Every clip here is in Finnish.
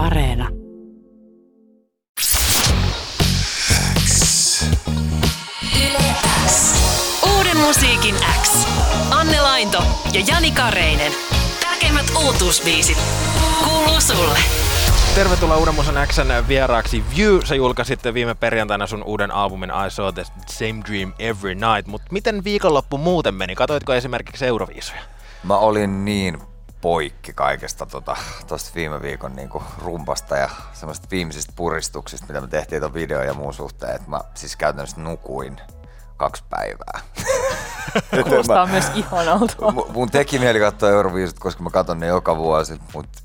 Areena. Uuden musiikin X. Anne Lainto ja Jani Kareinen. Tärkeimmät uutuusbiisit kuuluu sulle. Tervetuloa Uuden Musan Xn vieraaksi View. Sä julkaisit viime perjantaina sun uuden albumin I Saw the Same Dream Every Night, mutta miten viikonloppu muuten meni? Katoitko esimerkiksi Euroviisuja? Mä olin niin poikki kaikesta tuosta tota, viime viikon niinku rumpasta ja semmoista viimeisistä puristuksista, mitä me tehtiin tuon video ja muun suhteen, että mä siis käytännössä nukuin kaksi päivää. Kuulostaa mä, myös ihanalta. Mun teki mieli katsoa Euroviisut, koska mä katson ne joka vuosi, mutta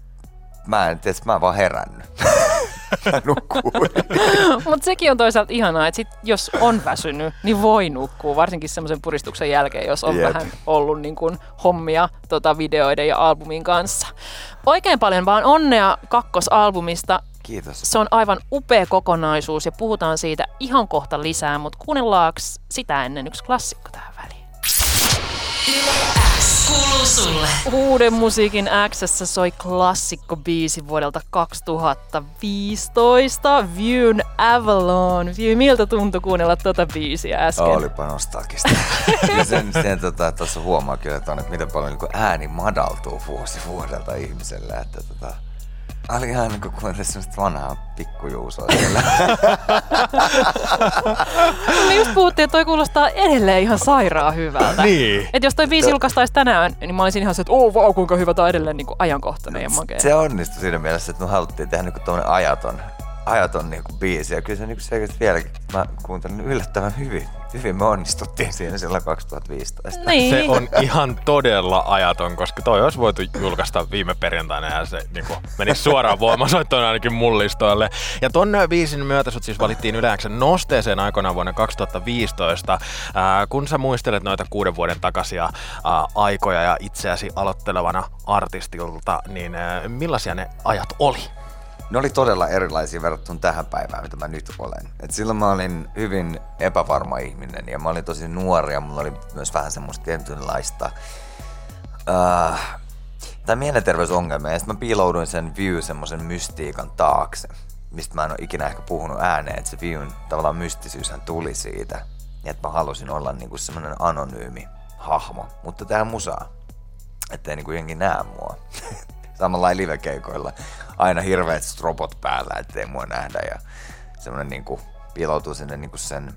mä en tiedä, mä en vaan herännyt. Mutta sekin on toisaalta ihanaa, että sit, jos on väsynyt, niin voi nukkua, varsinkin semmoisen puristuksen jälkeen, jos on Jep. vähän ollut niin kun, hommia tota, videoiden ja albumin kanssa. Oikein paljon vaan onnea kakkosalbumista. Kiitos. Se on aivan upea kokonaisuus ja puhutaan siitä ihan kohta lisää, mutta kuunnellaanko sitä ennen yksi klassikko tähän väliin? Kuuluu sulle. Uuden musiikin X soi klassikko biisi vuodelta 2015, Viewn Avalon. View, miltä tuntui kuunnella tuota biisiä äsken? Olipa nostalgista. sen, sen tota, tuossa huomaa kyllä, että, on, että miten paljon niin ääni madaltuu vuosi vuodelta ihmiselle. Että, tota, oli ihan niin kuin kuuntele semmoista vanhaa pikkujuusoa siellä. Me just puhuttiin, että toi kuulostaa edelleen ihan sairaan hyvältä. niin. Et jos toi biisi julkaistaisi tänään, niin mä olisin ihan se, että oh, vau, kuinka hyvä toi edelleen niin kuin ajankohtainen ja makea. Se onnistui siinä mielessä, että me haluttiin tehdä niin kuin ajaton ajaton niinku biisi. Ja kyllä se niinku selkeästi vieläkin, mä kuuntelin yllättävän hyvin. Hyvin me onnistuttiin siinä silloin 2015. Niin. Se on ihan todella ajaton, koska toi olisi voitu julkaista viime perjantaina ja se niinku, meni suoraan voimasoittoon ainakin mullistoille. Ja ton biisin myötä sut siis valittiin yleensä nosteeseen aikoinaan vuonna 2015. Ää, kun sä muistelet noita kuuden vuoden takaisia ää, aikoja ja itseäsi aloittelevana artistilta, niin ää, millaisia ne ajat oli? Ne oli todella erilaisia verrattuna tähän päivään, mitä mä nyt olen. Et silloin mä olin hyvin epävarma ihminen ja mä olin tosi nuori ja mulla oli myös vähän semmoista tietynlaista uh, tai mielenterveysongelmia. Ja sitten mä piilouduin sen view semmoisen mystiikan taakse, mistä mä en ole ikinä ehkä puhunut ääneen, että se viewn tavallaan mystisyyshän tuli siitä. Ja että mä halusin olla niinku semmoinen anonyymi hahmo, mutta tähän musaa, ettei niinku jengi näe mua. Samalla livekeikoilla aina hirveät stropot päällä, ettei mua nähdä ja semmoinen niinku piiloutuu sinne niinku sen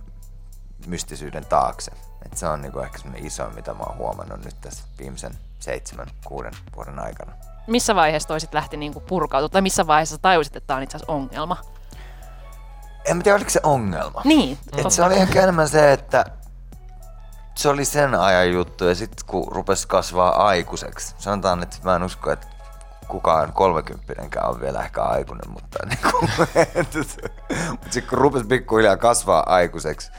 mystisyyden taakse. Et se on niinku ehkä semmoinen iso, mitä mä oon huomannut nyt tässä viimeisen seitsemän, kuuden vuoden aikana. Missä vaiheessa toisit lähti niinku purkautua, tai missä vaiheessa tajusit, että tämä on itse asiassa ongelma? En tiedä, oliko se ongelma. Niin. Et se oli ehkä enemmän se, että se oli sen ajan juttu ja sitten kun rupesi kasvaa aikuiseksi, sanotaan, että mä en usko, että kukaan kolmekymppinenkään on vielä ehkä aikuinen, mutta niin kuin, mutta sitten kun rupesi pikkuhiljaa kasvaa aikuiseksi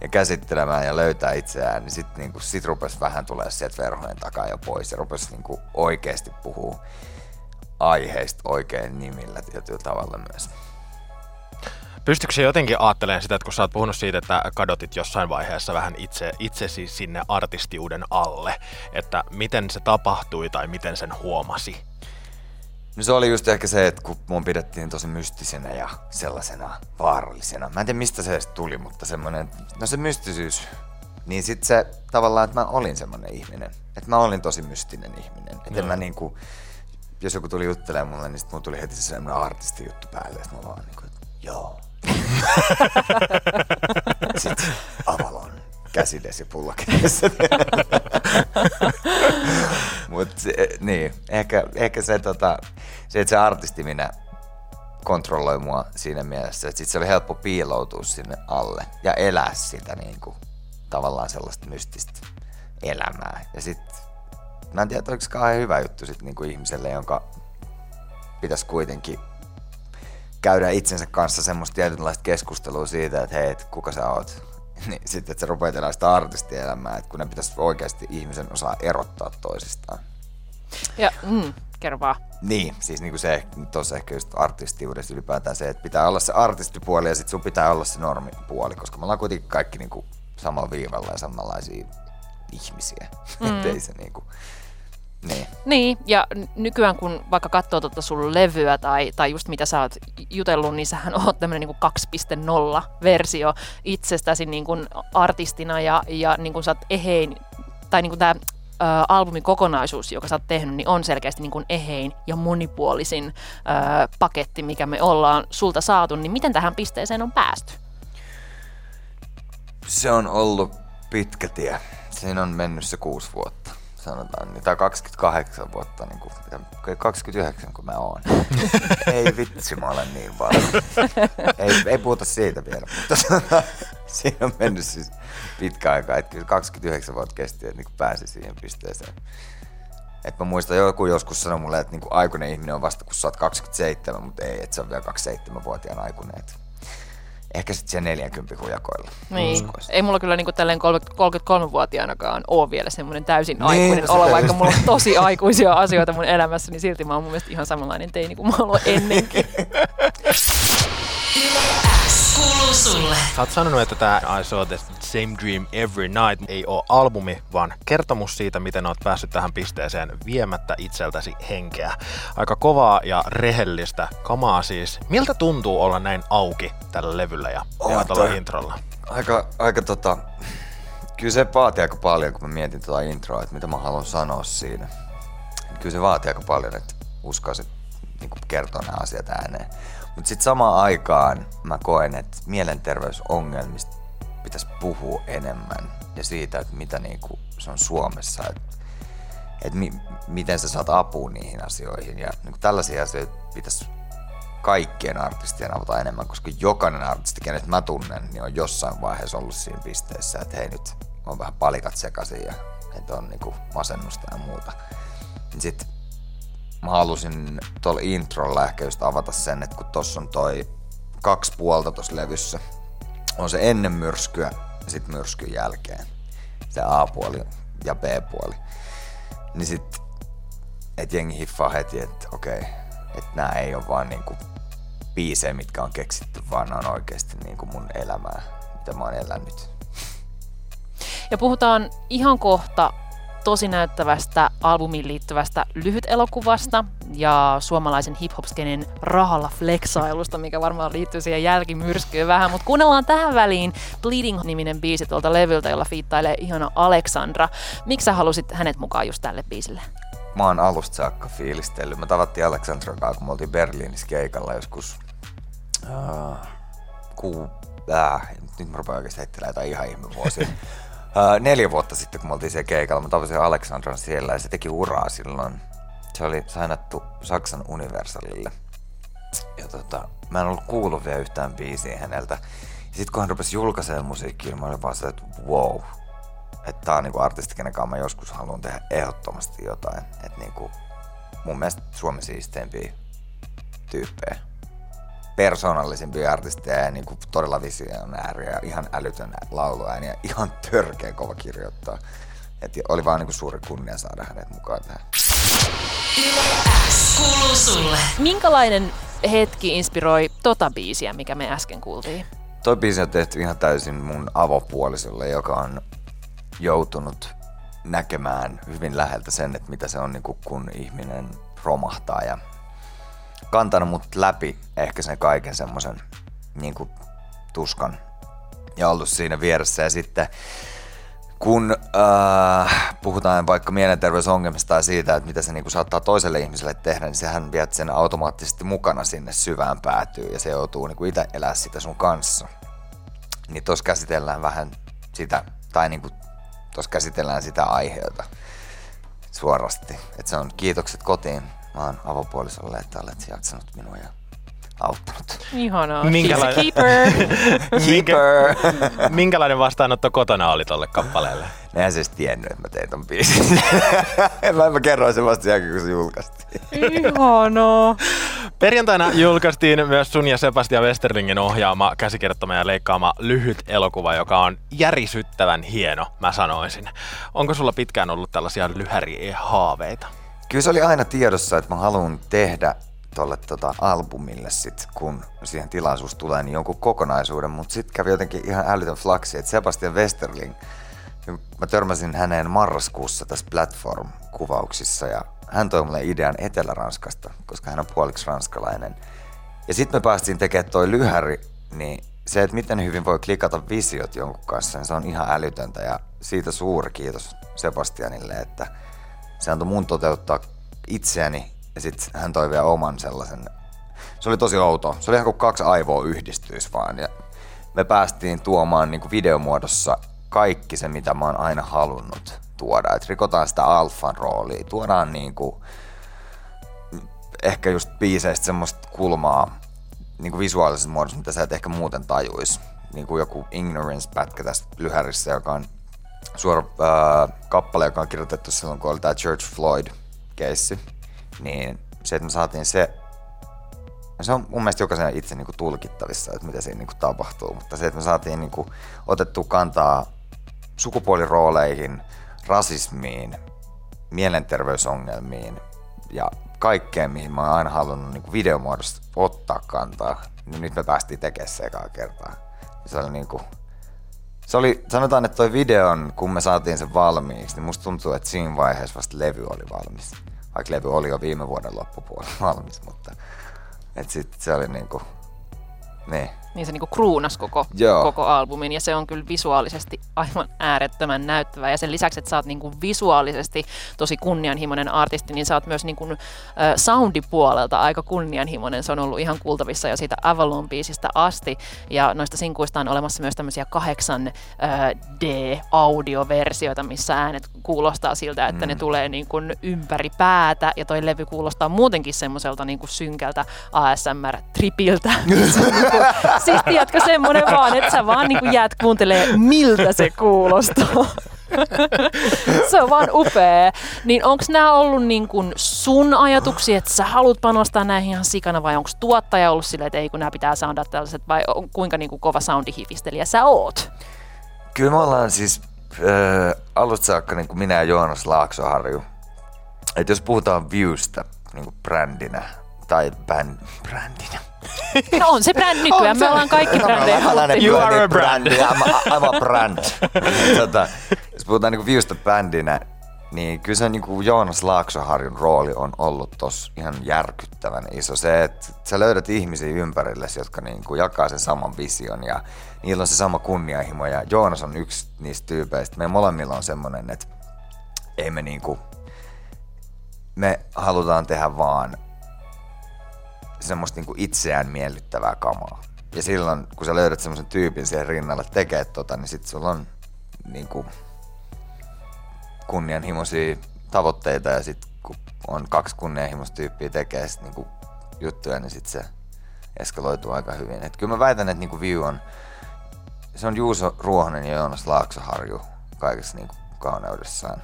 ja käsittelemään ja löytää itseään, niin sitten niin sit rupesi vähän tulee sieltä verhojen takaa ja pois ja rupesi niin kuin oikeasti puhua aiheista oikein nimillä tietyllä tavalla myös. Pystyykö se jotenkin ajattelemaan sitä, että kun sä oot puhunut siitä, että kadotit jossain vaiheessa vähän itse, itsesi sinne artistiuden alle, että miten se tapahtui tai miten sen huomasi? No se oli just ehkä se, että kun mun pidettiin tosi mystisenä ja sellaisena vaarallisena. Mä en tiedä mistä se edes tuli, mutta semmoinen, no se mystisyys. Niin sit se tavallaan, että mä olin semmoinen ihminen. Että mä olin tosi mystinen ihminen. Että mä niinku, jos joku tuli juttelemaan mulle, niin sit mun tuli heti se semmoinen artisti juttu päälle. Että mä vaan niinku, että joo. Sitten Avalon käsidesi pullakkeessa. Mut niin, ehkä, ehkä se, tota, se, että se artisti minä kontrolloi mua siinä mielessä, että sit se oli helppo piiloutua sinne alle ja elää sitä niin kuin, tavallaan sellaista mystistä elämää. Ja sitten mä en tiedä, oliko kauhean hyvä juttu sit niin kuin ihmiselle, jonka pitäisi kuitenkin käydä itsensä kanssa semmoista tietynlaista keskustelua siitä, että hei, et kuka sä oot, niin sitten, että se rupeaa elää sitä artistielämää, että kun ne pitäisi oikeasti ihmisen osaa erottaa toisistaan. Ja, mm, kerro vaan. Niin, siis niin kuin se tuossa ehkä just artistiudessa ylipäätään se, että pitää olla se artistipuoli ja sitten sun pitää olla se normipuoli, koska me ollaan kuitenkin kaikki niin kuin samalla viivalla ja samanlaisia ihmisiä. Mm. ei se niin kuin, Niin. Niin, ja nykyään kun vaikka katsoo tuota sun levyä tai, tai just mitä sä oot jutellut, niin sähän oot tämmöinen niin 2.0-versio itsestäsi niin kuin artistina ja, ja niin kuin sä oot ehein, tai niin kuin tämä albumin kokonaisuus, joka sä oot tehnyt, niin on selkeästi niin kuin ehein ja monipuolisin ö, paketti, mikä me ollaan sulta saatu. Niin miten tähän pisteeseen on päästy? Se on ollut pitkä tie. Siinä on mennyt se kuusi vuotta sanotaan, niin, tai 28 vuotta, niin kuin, 29 kun mä oon. ei vitsi, mä olen niin paljon. ei, ei puhuta siitä vielä, mutta siinä on mennyt siis pitkä aika, että 29 vuotta kesti, että niin pääsi siihen pisteeseen. Et mä muistan, joku joskus sanoi mulle, että niin aikuinen ihminen on vasta kun sä oot 27, mutta ei, että se on vielä 27-vuotiaan aikuinen. Että ehkä sitten siellä 40 hujakoilla. Niin. Ei mulla kyllä niinku tälleen 33-vuotiaanakaan ole vielä semmoinen täysin niin, aikuinen no olla, vaikka mulla on tosi aikuisia asioita mun elämässä, niin silti mä oon mun mielestä ihan samanlainen teini kuin mä oon ennenkin. kuuluu sulle. Sä oot sanonut, että tämä I Saw the Same Dream Every Night ei ole albumi, vaan kertomus siitä, miten oot päässyt tähän pisteeseen viemättä itseltäsi henkeä. Aika kovaa ja rehellistä kamaa siis. Miltä tuntuu olla näin auki tällä levyllä ja, oh, ja tällä introlla? Aika, aika tota, kyllä se vaatii aika paljon, kun mä mietin tuota introa, että mitä mä haluan sanoa siinä. Kyllä se vaatii aika paljon, että uskoisin niin kertoa nämä asiat ääneen. Mutta sitten samaan aikaan mä koen, että mielenterveysongelmista pitäisi puhua enemmän ja siitä, että mitä niinku se on Suomessa, että et mi, miten sä saat apua niihin asioihin. Ja niinku tällaisia asioita pitäisi kaikkien artistien avata enemmän, koska jokainen artisti, kenet mä tunnen, niin on jossain vaiheessa ollut siinä pisteessä, että hei nyt on vähän palikat sekaisin ja että on niinku masennusta ja muuta. Niin sit mä halusin tuolla introlla ehkä just avata sen, että kun tossa on toi kaksi puolta tossa levyssä, on se ennen myrskyä ja sitten myrskyn jälkeen. Se A-puoli ja B-puoli. Niin sit, et jengi hiffaa heti, että okei, että nämä ei ole vaan niinku biisejä, mitkä on keksitty, vaan on oikeasti niinku mun elämää, mitä mä oon elänyt. Ja puhutaan ihan kohta tosi näyttävästä albumiin liittyvästä lyhyt elokuvasta ja suomalaisen hip-hop-skenen rahalla flexailusta, mikä varmaan liittyy siihen jälkimyrskyyn vähän, mutta kuunnellaan tähän väliin Bleeding-niminen biisi tuolta levyltä, jolla fiittailee ihana Aleksandra. Miksi sä halusit hänet mukaan just tälle biisille? Mä oon alusta saakka fiilistellyt. Mä tavattiin Aleksandran kanssa, kun me oltiin Berliinissä keikalla joskus uh, kuu, äh, nyt mä rupean oikeasti heittelemään jotain ihan ihme vuosia. Neljä vuotta sitten, kun me oltiin siellä keikalla, mä tavasin Aleksandran siellä ja se teki uraa silloin. Se oli sainattu Saksan Universalille. Ja tota, mä en ollut kuullut vielä yhtään biisiä häneltä. Ja sit kun hän rupesi julkaisemaan musiikkia, mä olin vaan se, että wow. Että tää on niinku artisti, kenen mä joskus haluan tehdä ehdottomasti jotain. Että niinku, mun mielestä Suomen siisteimpiä tyyppejä persoonallisimpia artisteja ja niin kuin todella visionääriä ja ihan älytön lauluääni ja ihan törkeä kova kirjoittaa. Et oli vaan niin suuri kunnia saada hänet mukaan tähän. kuuluu sulle. Minkälainen hetki inspiroi tota biisiä, mikä me äsken kuultiin? Toi biisi on tehty ihan täysin mun avopuolisolle, joka on joutunut näkemään hyvin läheltä sen, että mitä se on, niin kun ihminen romahtaa ja kantanut mut läpi ehkä sen kaiken semmoisen niin tuskan ja ollut siinä vieressä. Ja sitten kun äh, puhutaan vaikka mielenterveysongelmista tai siitä, että mitä se niin saattaa toiselle ihmiselle tehdä, niin sehän viet sen automaattisesti mukana sinne syvään päätyyn ja se joutuu niin itse elää sitä sun kanssa. Niin tuossa käsitellään vähän sitä, tai niin tuossa käsitellään sitä aiheota suorasti. Että se on kiitokset kotiin Mä oon avopuolisolle, että olet jaksanut minua ja auttanut. Ihanaa. Minkälainen... keeper. keeper. Minkälainen vastaanotto kotona oli tolle kappaleelle? Ne ei siis tiennyt, että mä tein ton biisin. mä, mä kerroin sen vasta jälkeen, kun se julkaistiin. Ihanaa. Perjantaina julkaistiin myös sun ja Sebastian Westerlingin ohjaama, käsikirjoittama ja leikkaama lyhyt elokuva, joka on järisyttävän hieno, mä sanoisin. Onko sulla pitkään ollut tällaisia lyhäri-haaveita? Kyllä se oli aina tiedossa, että mä haluan tehdä tuolle tota albumille sit, kun siihen tilaisuus tulee, niin jonkun kokonaisuuden, mutta sitten kävi jotenkin ihan älytön flaksi, että Sebastian Westerling mä törmäsin häneen marraskuussa tässä Platform-kuvauksissa ja hän toi mulle idean Etelä-Ranskasta, koska hän on puoliksi ranskalainen. Ja sitten me päästiin tekemään toi lyhäri, niin se, että miten hyvin voi klikata visiot jonkun kanssa, niin se on ihan älytöntä ja siitä suuri kiitos Sebastianille, että se antoi mun toteuttaa itseäni ja sitten hän toi vielä oman sellaisen. Se oli tosi outo. Se oli ihan kuin kaksi aivoa yhdistyisi vaan ja me päästiin tuomaan niin kuin videomuodossa kaikki se, mitä mä oon aina halunnut tuoda. Et rikotaan sitä alfan roolia, tuodaan niin kuin, ehkä just biiseistä semmoista kulmaa niin kuin visuaalisessa muodossa, mitä sä et ehkä muuten tajuis. Niin kuin joku Ignorance-pätkä tässä lyhärissä, joka on suora ää, kappale, joka on kirjoitettu silloin, kun oli tämä Church Floyd-keissi. Niin se, että me saatiin se se on mun mielestä jokaisen itse niin kuin tulkittavissa, että mitä siinä niin kuin tapahtuu, mutta se, että me saatiin niin kuin otettu kantaa sukupuolirooleihin, rasismiin, mielenterveysongelmiin ja kaikkeen, mihin mä oon aina halunnut niin kuin videomuodossa ottaa kantaa, niin nyt me päästiin tekemään se ekaa kertaa. Se oli niin kuin, se oli, sanotaan, että toi videon, kun me saatiin sen valmiiksi, niin musta tuntuu, että siinä vaiheessa vasta levy oli valmis. Vaikka levy oli jo viime vuoden loppupuolella valmis, mutta et sit se oli niinku, niin niin se niinku kruunas koko, koko albumin ja se on kyllä visuaalisesti aivan äärettömän näyttävä ja sen lisäksi, että sä oot niinku visuaalisesti tosi kunnianhimoinen artisti, niin sä oot myös niinku, äh, soundipuolelta aika kunnianhimoinen. Se on ollut ihan kuultavissa jo siitä Avalon-biisistä asti ja noista sinkuista on olemassa myös tämmöisiä 8D-audioversioita, missä äänet kuulostaa siltä, että mm. ne tulee niinku ympäri päätä ja toi levy kuulostaa muutenkin semmoiselta niinku synkältä ASMR-tripiltä. niinku, siis tiedätkö semmoinen vaan, että sä vaan niin kuin jäät kuuntelee, miltä se kuulostaa. se on vaan upea. Niin onko nämä ollut niin kuin sun ajatuksia, että sä haluat panostaa näihin ihan sikana vai onko tuottaja ollut silleen, että ei kun nämä pitää soundaa tällaiset vai on, kuinka niin kuin kova soundihifistelijä sä oot? Kyllä me ollaan siis äh, alusta saakka niin kuin minä ja Joonas Laaksoharju. Että jos puhutaan Viewstä niin kuin brändinä tai band, brändinä, No on se brändi nykyään, me ollaan kaikki brändejä. You are a brand. I'm a, I'm a brand. tota, jos puhutaan niinku Viusta bändinä, niin kyllä se niinku Joonas Laaksoharjun rooli on ollut tos ihan järkyttävän iso. Se, että sä löydät ihmisiä ympärillesi, jotka niinku jakaa sen saman vision ja niillä on se sama kunnianhimo. Ja Joonas on yksi niistä tyypeistä. Me molemmilla on semmonen, että ei me niinku, me halutaan tehdä vaan semmoista niinku itseään miellyttävää kamaa. Ja silloin, kun sä löydät semmoisen tyypin siihen rinnalle tekee tota, niin sit sulla on niinku kunnianhimoisia tavoitteita ja sit kun on kaksi kunnianhimoista tyyppiä tekee sit niinku juttuja, niin sit se eskaloituu aika hyvin. Et kyllä mä väitän, että niinku View on, se on Juuso Ruohonen ja Joonas Laaksoharju kaikessa niinku kauneudessaan.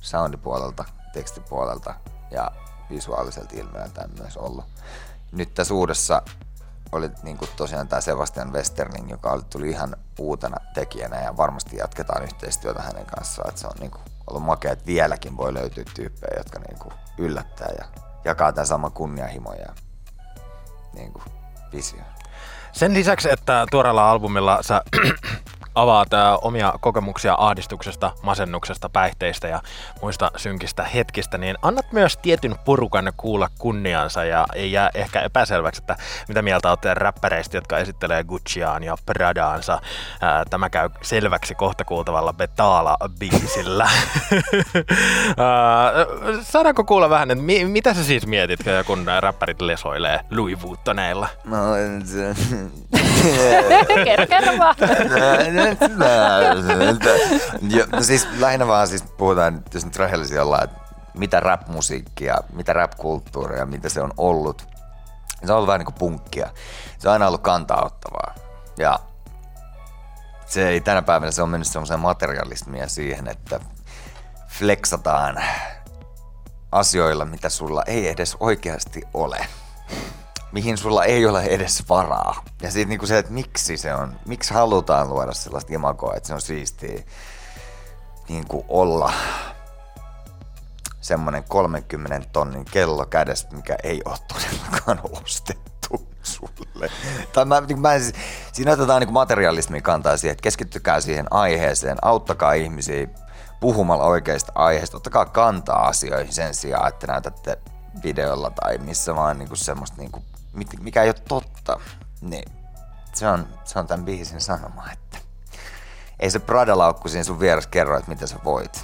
Soundipuolelta, tekstipuolelta ja visuaaliselta ilmeeltään myös ollut. Nyt tässä uudessa oli niin kuin tosiaan tämä Sebastian Westerling, joka oli, tuli ihan uutena tekijänä ja varmasti jatketaan yhteistyötä hänen kanssaan. Että se on niin kuin ollut makea, että vieläkin voi löytyä tyyppejä, jotka niin kuin yllättää ja jakaa tämän saman kunnianhimon ja niin kuin visio. Sen lisäksi, että tuoreella albumilla sä avaat ää, omia kokemuksia ahdistuksesta, masennuksesta, päihteistä ja muista synkistä hetkistä, niin annat myös tietyn porukan kuulla kunniansa ja ei jää ehkä epäselväksi, että mitä mieltä olette räppäreistä, jotka esittelee Gucciaan ja Pradaansa. Ää, tämä käy selväksi kohta kuultavalla Betala-biisillä. saadaanko kuulla vähän, että mi- mitä sä siis mietit, kun räppärit lesoilee Louis Vuittoneilla? No, kerro, kerro vaan. no siis lähinnä vaan siis puhutaan, jos nyt rehellisiä ollaan, että mitä rap-musiikkia, mitä rap-kulttuuria, mitä se on ollut. Se on ollut vähän niin kuin punkkia. Se on aina ollut kantaa-ottavaa. Ja se ei tänä päivänä se on mennyt semmoiseen materialismia siihen, että flexataan asioilla, mitä sulla ei edes oikeasti ole mihin sulla ei ole edes varaa. Ja sitten niinku se, että miksi se on, miksi halutaan luoda sellaista imagoa, että se on siistiä niinku olla semmonen 30 tonnin kello kädessä, mikä ei ole todellakaan ostettu sulle. Tai mä, niin mä, siinä otetaan niin materialismin kantaa siihen, että keskittykää siihen aiheeseen, auttakaa ihmisiä puhumalla oikeista aiheista, ottakaa kantaa asioihin sen sijaan, että näytätte videolla tai missä vaan niin semmoista, niin kuin, mikä ei ole totta. Niin se on, se on tämän biisin sanoma, että ei se Prada-laukku siinä sun vieressä kerro, että mitä sä voit.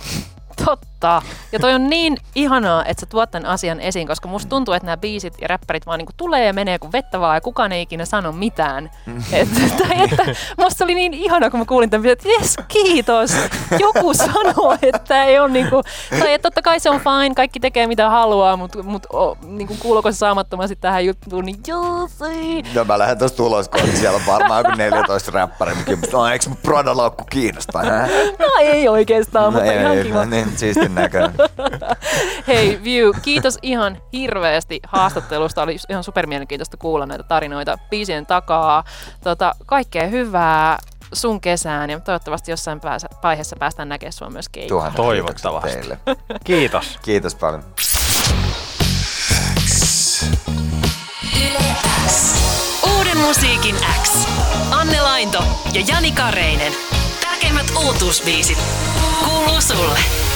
Totta. Ja toi on niin ihanaa, että sä tuot tämän asian esiin, koska musta tuntuu, että nämä biisit ja räppärit vaan niinku tulee ja menee kuin vettä vaan ja kukaan ei ikinä sano mitään. Et, tai että musta oli niin ihanaa, kun mä kuulin tämän, että jes, kiitos. Joku sanoo, että ei ole niinku, tai että totta kai se on fine, kaikki tekee mitä haluaa, mutta mut, oh, niinku kuuluuko se saamattomasti tähän juttuun, niin joo, No mä lähden tosta ulos, kun siellä on varmaan joku 14 räppäri, no eikö mun Prada-laukku kiinnostaa? No ei oikeastaan, no, mutta ei, ihan kiva. No, niin, siistin näköinen. Hei View, kiitos ihan hirveästi haastattelusta. Oli ihan supermielenkiintoista kuulla näitä tarinoita biisien takaa. Tota, kaikkea hyvää sun kesään ja toivottavasti jossain vaiheessa päästään näkemään sua myös keikalla. Toivottavasti. Teille. Kiitos. Kiitos paljon. Uuden musiikin X. Anne Lainto ja Jani Kareinen. Tärkeimmät uutuusbiisit kuuluu sulle.